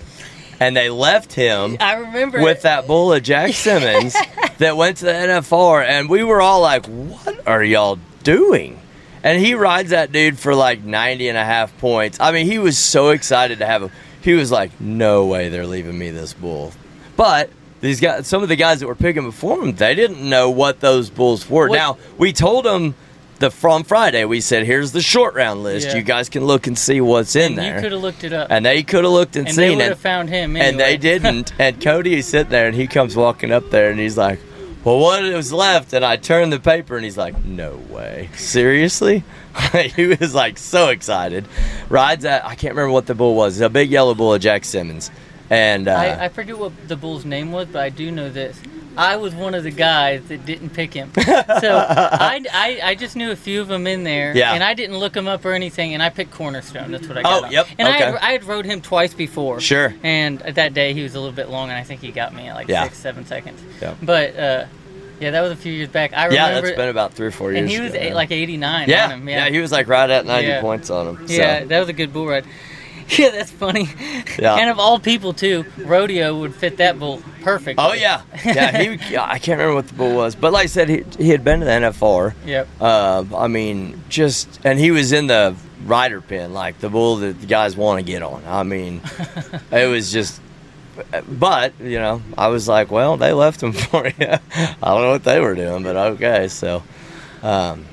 and they left him I remember with it. that bull of Jack Simmons that went to the NFR, and we were all like, "What are y'all doing?" And he rides that dude for like 90 and a half points. I mean, he was so excited to have him. He was like, "No way, they're leaving me this bull." But these guys, some of the guys that were picking before him, they didn't know what those bulls were. What- Now we told them. The, from Friday, we said, "Here's the short round list. Yeah. You guys can look and see what's in And there." You could have looked it up, and they could have looked and, and seen would it found him. Anyway. and they didn't. And Cody is sitting there, and he comes walking up there, and he's like, "Well, what was left?" And I turned the paper, and he's like, "No way, seriously." he was like so excited. Rides at I can't remember what the bull was. A big yellow bull of Jack Simmons, and uh, I, I forget what the bull's name was, but I do know this. I was one of the guys that didn't pick him. So I, I, I just knew a few of them in there, Yeah. and I didn't look them up or anything, and I picked Cornerstone. That's what I got. Oh, on. yep, And I, had, I had rode him twice before. sure, And that day he was a little bit long, and I think he got me at like Yeah. six, seven seconds. Yeah. But uh, yeah, that was a few years back. I yeah, remember. that's been about three or four years. and he was ago eight, like 89 yeah, on him. yeah, Yeah, he was like right at ninety Yeah. points on him. So. Yeah, that was a good bull ride. Yeah, that's funny. Yeah. And of all people too, rodeo would fit that bull perfect. Oh yeah, yeah. He, I can't remember what the bull was, but like I said, he, he had been to the NFR. Yep. Uh, I mean, just and he was in the rider pen, like the bull that the guys want to get on. I mean, it was just. But you know, I was like, well, they left him for you. I don't know what they were doing, but okay. So, um,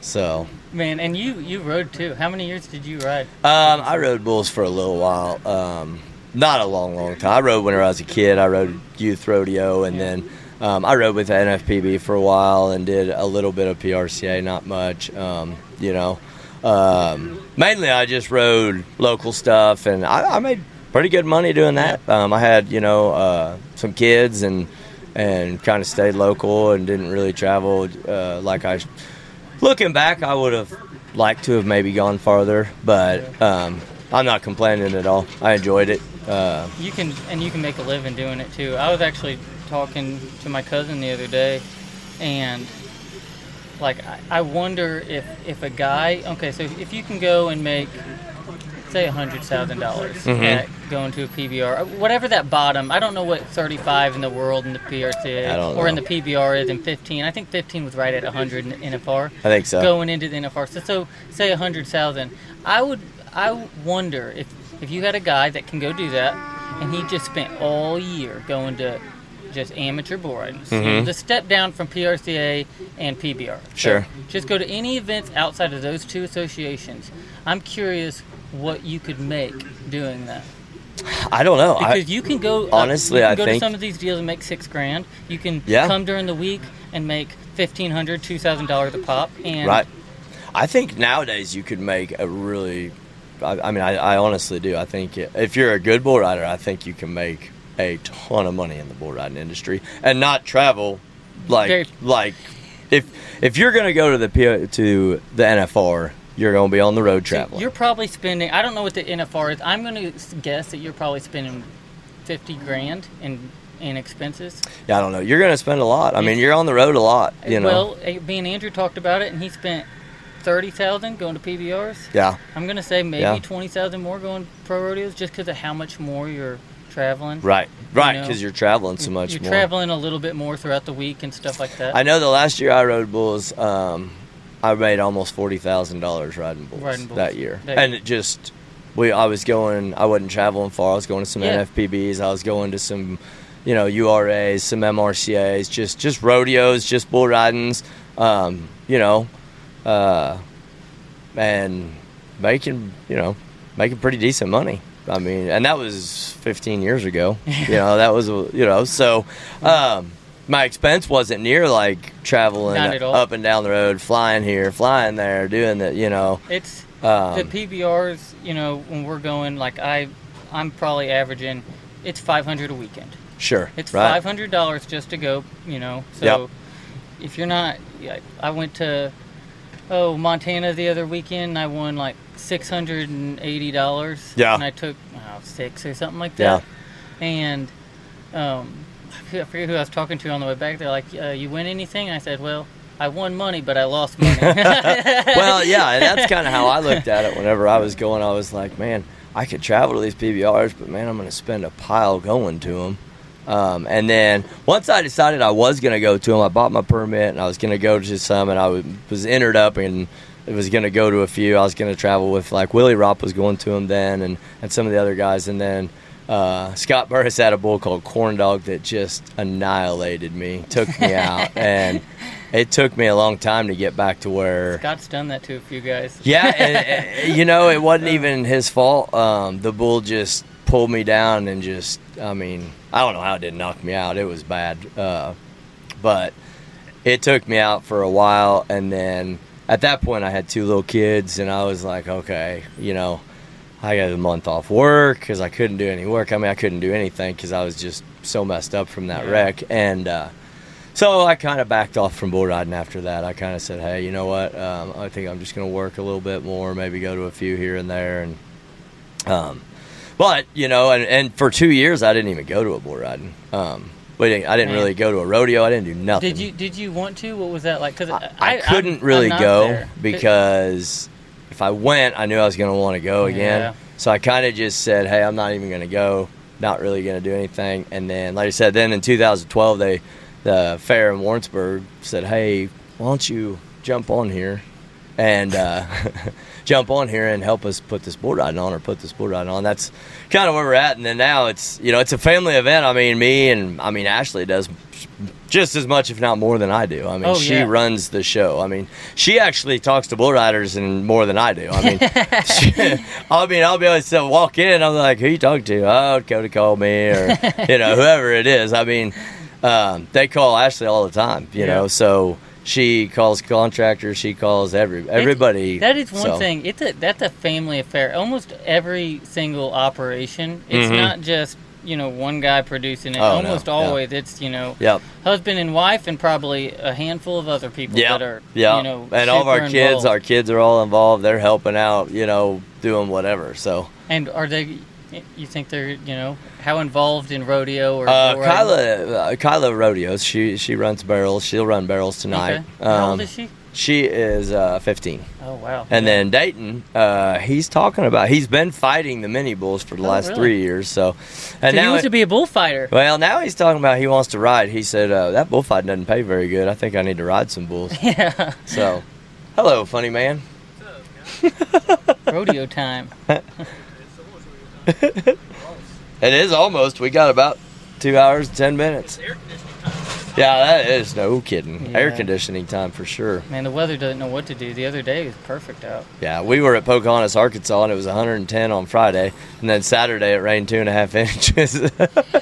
so Man, and you you rode too. How many years did you ride? um, I rode bulls for a little while. Um, not a long, long time. I rode when I was a kid. I rode youth rodeo, and Yeah. then um, I rode with the NFPB for a while and did a little bit of PRCA, not much. Um, you know, um, mainly I just rode local stuff, and I, I made pretty good money doing that. Um, I had you know uh, some kids and and kind of stayed local and didn't really travel uh, like I. Looking back, I would have liked to have maybe gone farther, but um, I'm not complaining at all. I enjoyed it. Uh, You can and you can make a living doing it too. I was actually talking to my cousin the other day, and like I, I wonder if if a guy okay, so if you can go and make say a hundred thousand dollars Mhm. going to a PBR, uh, whatever that bottom. I don't know what thirty five in the world in the PRCA I don't or in the PBR is, and fifteen. I think fifteen was right at hundred in the NFR I think so. going into the NFR. So, so say a hundred thousand. I would I wonder if if you had a guy that can go do that, and he just spent all year going to just amateur you know, Mhm. the step down from PRCA and PBR. So Sure. just go to any events outside of those two associations. I'm curious what you could make doing that I don't know. I, because you can go uh, honestly, you can I go think- to some of these deals and make six grand. You can Yeah. come during the week and make fifteen hundred, two thousand dollars a pop, and Right. I think nowadays you could make a really. I, I mean, I, I honestly do. I think if you're a good bull rider, I think you can make a ton of money in the bull riding industry and not travel like Very- like if if you're gonna go to the P- to the NFR, you're gonna be on the road So traveling. You're probably spending. I don't know what the NFR is. I'm going to guess that you're probably spending fifty grand in in expenses. yeah, I don't know. You're gonna spend a lot. I mean, you're on the road a lot. You know. Well, eh, me and Andrew talked about it, and he spent thirty thousand going to PBRs. yeah. I'm going to say maybe Yeah. twenty thousand more going pro rodeos, just because of how much more you're traveling. Right. Right. know, Because you're traveling so much You're more. traveling a little bit more throughout the week and stuff like that. I know the last year I rode bulls, um, I made almost forty thousand dollars riding bulls, Riding bulls. that year, That and it just we I was going. I wasn't traveling far. I was going to some Yeah. NFPBs. I was going to some, you know, URAs, some MRCAs, just just rodeos, just bull ridings. Um, you know, uh, and making you know making pretty decent money. I mean, and that was 15 years ago. You know, that was you know so. Um, my expense wasn't near like traveling Not at all. up and down the road, flying here, flying there, doing that. You know, It's um, the PBRs. You know, when we're going, like I, I'm probably averaging. It's five hundred a weekend. sure, It's right? five hundred dollars just to go. You know, so Yep. if you're not, I went to oh Montana the other weekend. I won like six hundred and eighty dollars. Yeah. and I took oh, six or something like that. Yeah. that. And um, I forget who I was talking to on the way back. They're like, uh, "You win anything?" And I said, "Well." I won money, but I lost money. well, yeah, and that's kind of how I looked at it. Whenever I was going, I was like, man, I could travel to these PBRs, but man, I'm going to spend a pile going to them. Um, and then once I decided I was going to go to them, I bought my permit and I was going to go to some, and I was, was entered up and it was going to go to a few. I was going to travel with like Willie Ropp was going to them then, and and some of the other guys, and then. Uh, Scott Burris had a bull called Corn Dog that just annihilated me, took me out, and it took me a long time to get back to where Scott's done that to a few guys. yeah, and, and, you know, it wasn't even his fault. Um, the bull just pulled me down and just, I mean, I don't know how it didn't knock me out. It was bad. Uh, but it took me out for a while. And then at that point, I had two little kids, and I was like, okay, you know, I got a month off work because I couldn't do any work. I mean, I couldn't do anything because I was just so messed up from that Yeah. wreck. And, uh, so I kind of backed off from bull riding after that. I kind of said, "Hey, you know what? Um, I think I'm just going to work a little bit more, maybe go to a few here and there." And, um, but you know, and, and for two years I didn't even go to a bull riding. Um, we didn't, I didn't Man. really go to a rodeo. I didn't do nothing. Did you did you want to? What was that like? Because I, I couldn't really go because if I went, I knew I was going to want to go again. Yeah. So I kind of just said, "Hey, I'm not even going to go. Not really going to do anything." And then, like I said, then in 2012, they the fair in Warrensburg said, "Hey, why don't you jump on here and uh, jump on here and help us put this bull riding on or put this bull riding on?" That's kind of where we're at. And then now it's you know it's a family event. I mean, me and I mean Ashley does just as much, if not more, than I do. I mean, Oh, she yeah. runs the show. I mean, she actually talks to bull riders and more than I do. I mean, she, I mean, I'll be able to walk in. And I'm like, who you talking to? Oh, Cody called me, or you know, whoever it is. I mean, um, they call Ashley all the time. You Yeah. know, so she calls contractors. She calls every everybody. That is one so. thing. It's a that's a family affair. Almost every single operation. It's Mhm. not just you know one guy producing it. Oh, no. Almost Yeah. always it's you know Yep. husband and wife and probably a handful of other people Yeah, that are yeah, you know and all of our kids, involved. our kids are all involved. They're helping out, you know, doing whatever. So and are they? You think they're you know how involved in rodeo or? Uh. Kyla, uh, Kyla rodeos. She she runs barrels. She'll run barrels tonight. Okay. How old Um, is she? She is uh, 15. Oh wow. And Yeah. then Dayton, uh, he's talking about he's been fighting the mini bulls for the Oh, last really? three years. So, so and he now wants to be a bullfighter. well, now he's talking about he wants to ride. He said uh, that bullfight doesn't pay very good. I think I need to ride some bulls. Yeah. So, hello, funny man. Rodeo time. It is almost. We got about two hours ten minutes. Yeah, that is no kidding. Air conditioning time for sure. Man, the weather doesn't know what to do. The other day was perfect out. Yeah, we were at Pocahontas, Arkansas, and it was 110 on Friday, and then Saturday it rained two and a half inches.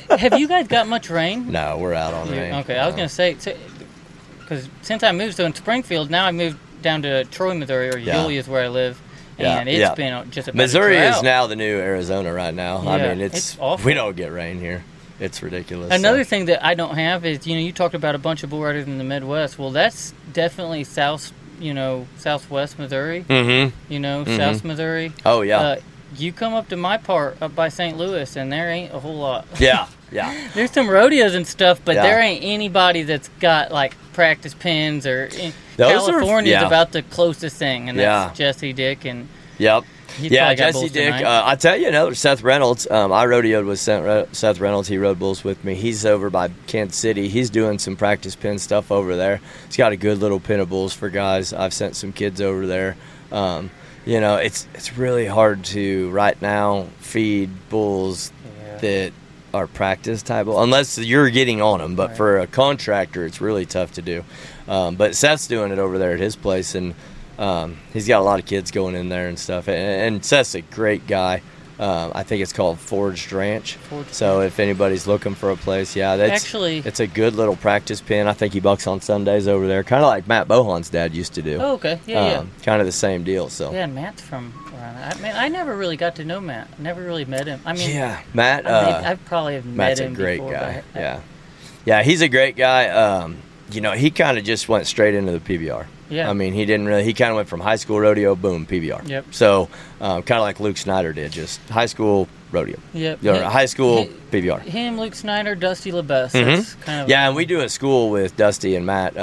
Have you guys got much rain? no, we're out on Yeah, rain. Okay, I was gonna say because since I moved to in Springfield, now I moved down to Troy, Missouri, or Yeah. Yulee is where I live, Yeah, and it's yeah. been just a Missouri is now the new Arizona right now. Yeah, I mean, it's, it's awful. we don't get rain here. It's ridiculous. Another so. thing that I don't have is you know you talked about a bunch of bull riders in the Midwest. Well, that's definitely south, you know, Southwest Missouri. Mhm. You know, Mhm. South Missouri. Oh yeah. Uh, you come up to my part up by St. Louis, and there ain't a whole lot. yeah. Yeah. There's some rodeos and stuff, but Yeah. there ain't anybody that's got like practice pens or Those are- California's yeah. about the closest thing, and Yeah. that's Jesse Dick and Yep. He yeah, Jesse Dick. Uh, I tell you another Seth Reynolds. Um, I rodeoed with Seth Seth Reynolds. He rode bulls with me. He's over by Kansas City. He's doing some practice pen stuff over there. He's got a good little pin of bulls for guys. I've sent some kids over there. Um, you know, it's it's really hard to right now feed bulls Yeah. that are practice type bull, unless you're getting on them. But Right. for a contractor, it's really tough to do. Um, but Seth's doing it over there at his place, and um, he's got a lot of kids going in there and stuff. And, and Seth's a great guy. Um, I think it's called Forged Ranch. Forged so if anybody's looking for a place, yeah, that's Actually- it's a good little practice pen. I think he bucks on Sundays over there, kind of like Matt Bohon's dad used to do. Oh, okay, yeah, um, Kind of the same deal. So yeah. Yeah, Matt's from. around- I mean, I never really got to know Matt. Never really met him. I mean, yeah, Matt. I, Uh, I probably have met Matt's a him great before, guy. I- yeah, yeah, he's a great guy. Um, you know, he kind of just went straight into the PBR. Yeah. I mean, he didn't really. He kind of went from high school rodeo, boom, PBR. Yep. So, um, kind of like Luke Snyder did, just high school rodeo. Yep. Or high school PBR. Him, Luke Snyder, Dusty LeBest. Mhm. Kind of Yeah, and we do a school with Dusty and Matt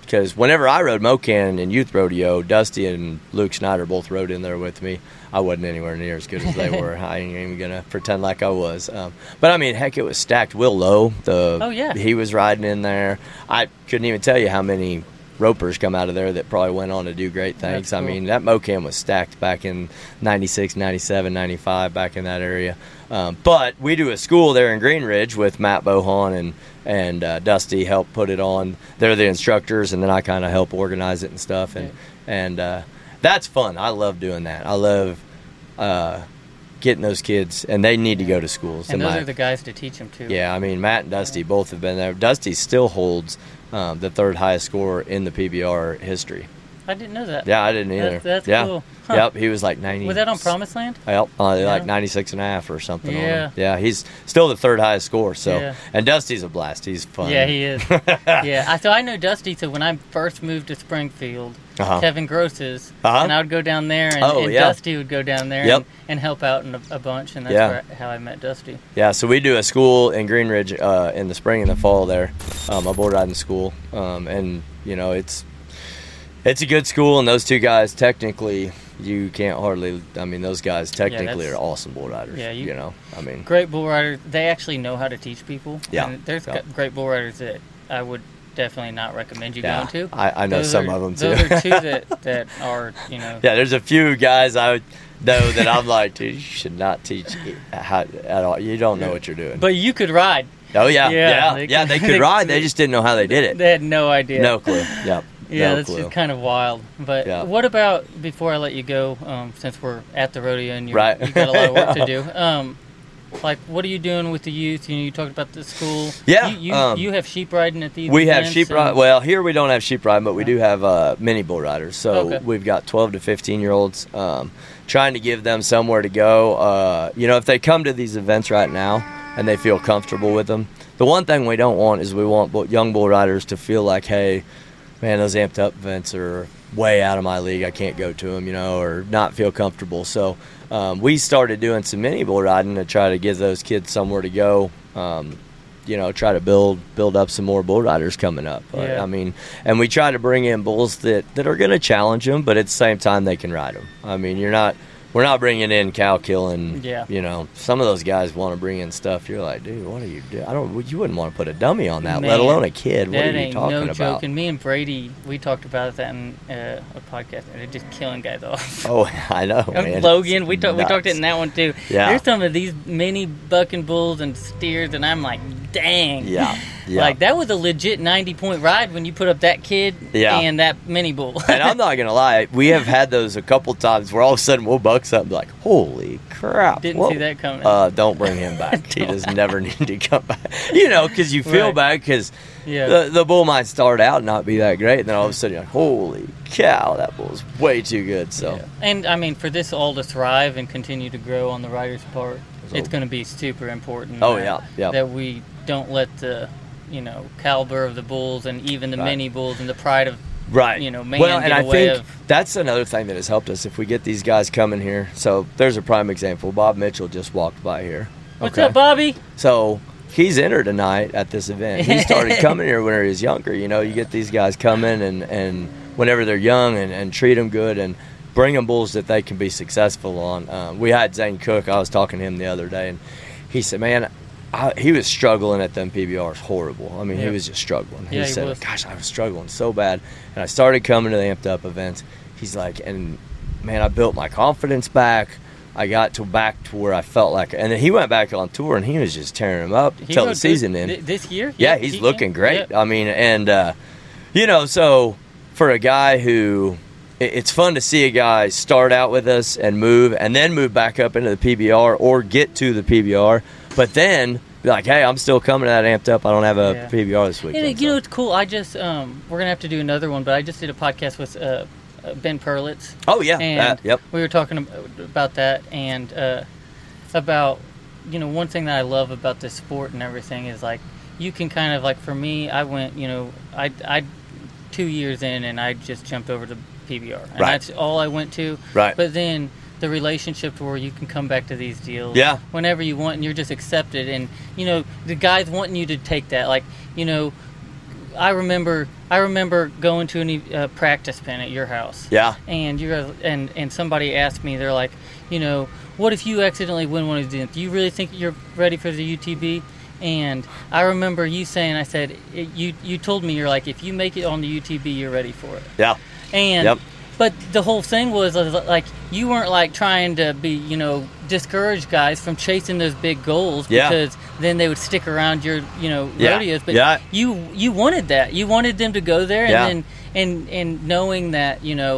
because whenever I rode Mocan in youth rodeo, Dusty and Luke Snyder both rode in there with me. I wasn't anywhere near as good as they were. I ain't even gonna pretend like I was. Um, but I mean, heck, it was stacked. Will Lowe, the Oh, yeah. he was riding in there. I couldn't even tell you how many ropers come out of there that probably went on to do great things. That's I mean, that Mocan was stacked back in 96, 97, 95, back in that area. Um, but we do a school there in Green Ridge with Matt Bohon and and uh, Dusty help put it on. They're the instructors, and then I kind of help organize it and stuff. And and uh, that's fun. I love doing that. I love uh, getting those kids, and they need to go to schools. and those my- are the guys to teach them too. yeah, I mean Matt and Dusty both have been there. Dusty still holds um, the third highest score in the PBR history. I didn't know that. Yeah, I didn't either. That's, that's yeah. cool. Huh. Yep, he was like 90. Was that on Promised Land? Yep, uh, Yeah. like 96 and a half or something. Yeah. Yeah, he's still the third highest score. So, Yeah. and Dusty's a blast. He's fun. Yeah, he is. yeah, I, so I know Dusty. So when I first moved to Springfield, Uh-huh. Kevin Gross's, Uh-huh. and I would go down there, and, Oh, and yeah. Dusty would go down there Yep. and, and help out in a, a bunch, and that's Yeah. I, how I met Dusty. Yeah, so we do a school in Green Ridge uh, in the spring and the fall there, um, a bull riding school, um, and you know it's it's a good school, and those two guys technically you can't hardly. I mean, those guys technically that's- are awesome bull riders. Yeah, you- you, know, I mean, Great bull riders. They actually know how to teach people. Yeah. And there's Yeah. great bull riders that I would definitely not recommend you yeah, going to. I, I know Those some are- of them too. Those are two that, that are, you know. yeah, there's a few guys I would know that I'm like, dude, you should not teach how, at all. You don't know what you're doing. But you could ride. oh yeah, Yeah, yeah, they yeah. could- They could they- ride. They just didn't know how they did it. They had no idea. No clue. Yep. Yeah, no that's clue. just kind of wild. But Yeah. what about before I let you go? Um, since we're at the rodeo and you Right. you got a lot of work to do. Um, like, what are you doing with the youth? You know, you talked about the school. Yeah, You you, um, you have sheep riding at these. We have sheep ride. Well, here we don't have sheep ride, but we do have uh, mini bull riders. So Okay. we've got 12 to 15 year olds. Um, trying to give them somewhere to go. Uh, you know, if they come to these events right now and they feel comfortable with them, the one thing we don't want is we want young bull riders to feel like, hey, man, those amped up events are way out of my league. I can't go to them, you know, or not feel comfortable. So um, we started doing some mini bull riding to try to give those kids somewhere to go. Um, you know try to build build up some more bull riders coming up. But, Yeah. I mean, and we try to bring in bulls that that are going to challenge them, but at the same time they can ride them. I mean, you're not. We're not bringing in cow killing. Yeah. You know, some of those guys want to bring in stuff. You're like, dude, what are you doing? I don't. You wouldn't want to put a dummy on that, let alone a kid. What that are you ain't talking no about? joke. And me and Brady, we talked about that in uh, a podcast, and they're just killing guys off. Oh, I know, man. Logan, It's we talked we talked it in that one too. Yeah. There's some of these mini bucking bulls and steers, and I'm like, dang. Yeah, yeah. Like that was a legit 90 point ride when you put up that kid Yeah. and that mini bull. and I'm not gonna lie, we have had those a couple times where all of a sudden we'll buck something like, holy crap! Didn't whoa." see that coming. Uh, don't bring him back. he does never need to come back. You know, because you feel Right. bad because yeah. the, the bull might start out and not be that great, and then all of a sudden you're like, holy cow, that bull's way too good. So Yeah. And I mean, for this all to thrive and continue to grow on the rider's part, So- it's going to be super important. Oh, that, yeah, yeah. That we don't let the, you know, caliber of the bulls and even the Right. mini bulls and the pride of right. you know, man well and i think of- that's another thing that has helped us if we get these guys coming here. So there's a prime example. Bob mitchell just walked by here. What's up, Bobby? so he's entered tonight at this event. He started coming here when he was younger you know. You get these guys coming and and whenever they're young and, and treat them good and bring them bulls that they can be successful on. Um, we had zane cook. I was talking to him the other day and he said man I, he was struggling at them PBRs horrible. I mean, he was just struggling. Yeah, he he said, was. "Gosh, I was struggling so bad." And I started coming to the amped up events. He's like, and man, I built my confidence back. I got to back to where I felt like, and then he went back on tour, and he was just tearing them up He until the season good This year? Yeah, he's he looking can. great. Yeah. I mean, and uh, you know, so for a guy who it- it's fun to see a guy start out with us and move, and then move back up into the PBR or get to the PBR, but then be like, hey, I'm still coming to that amped up. I don't have a Yeah. PBR this week. You so. know, it's cool. I just, um, we're going to have to do another one, but I just did a podcast with uh, uh, Ben Perlitz. oh yeah, and that- yep, we were talking about that and uh, about you know one thing that I love about this sport and everything is like you can kind of like for me I went you know I I two years in and I just jumped over to PBR and Right. that's all I went to right, but then the relationship to where you can come back to these deals Yeah. whenever you want and you're just accepted. And you know the guys wanting you to take that. Like you know I remember I remember going to a uh, practice pen at your house. Yeah, and you guys and and somebody asked me they're like you know what if you accidentally win one of these do you really think you're ready for the utb and i remember you saying i said it, you you told me you're like if you make it on the utb you're ready for it. Yeah, and Yep. But the whole thing was uh, like you weren't like trying to be you know discourage guys from chasing those big goals Yeah. because then they would stick around your you know Yeah. rodeos but Yeah. you you wanted that you wanted them to go there and Yeah. then and and knowing that you know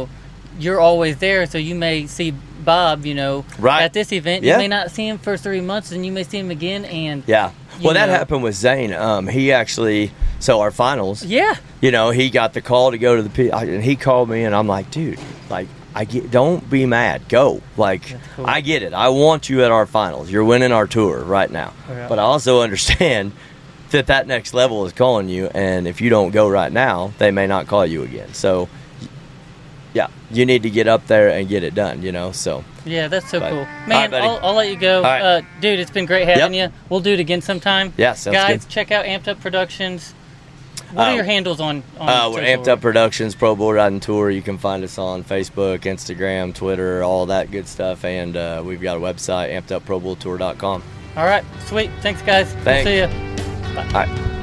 you're always there so you may see bob you know Right. at this event you may not see him for three months and you may see him again and yeah. Well, that happened with Zane. Um, he actually, so our finals, yeah you know, he got the call to go to the P, and he called me, and I'm like, dude, like, I get, don't be mad, go. Like, cool. I get it. I want you at our finals. You're winning our tour right now, but I also understand that that next level is calling you, and if you don't go right now, they may not call you again. So, yeah, you need to get up there and get it done. You know, so Yeah, that's so But- cool, man. buddy. I'll, I'll let you go, right. uh, dude. It's been great having you. We'll do it again sometime. yeah, Guys, good. check out Amped Up Productions. What Uh, are your handles on? on Uh, we're Amped Up Productions Pro Bull Riding Tour. You can find us on Facebook, Instagram, Twitter, all that good stuff. And uh, we've got a website, ampedupprobulltour.com. All right, sweet. Thanks, guys. Thanks. See ya. All right.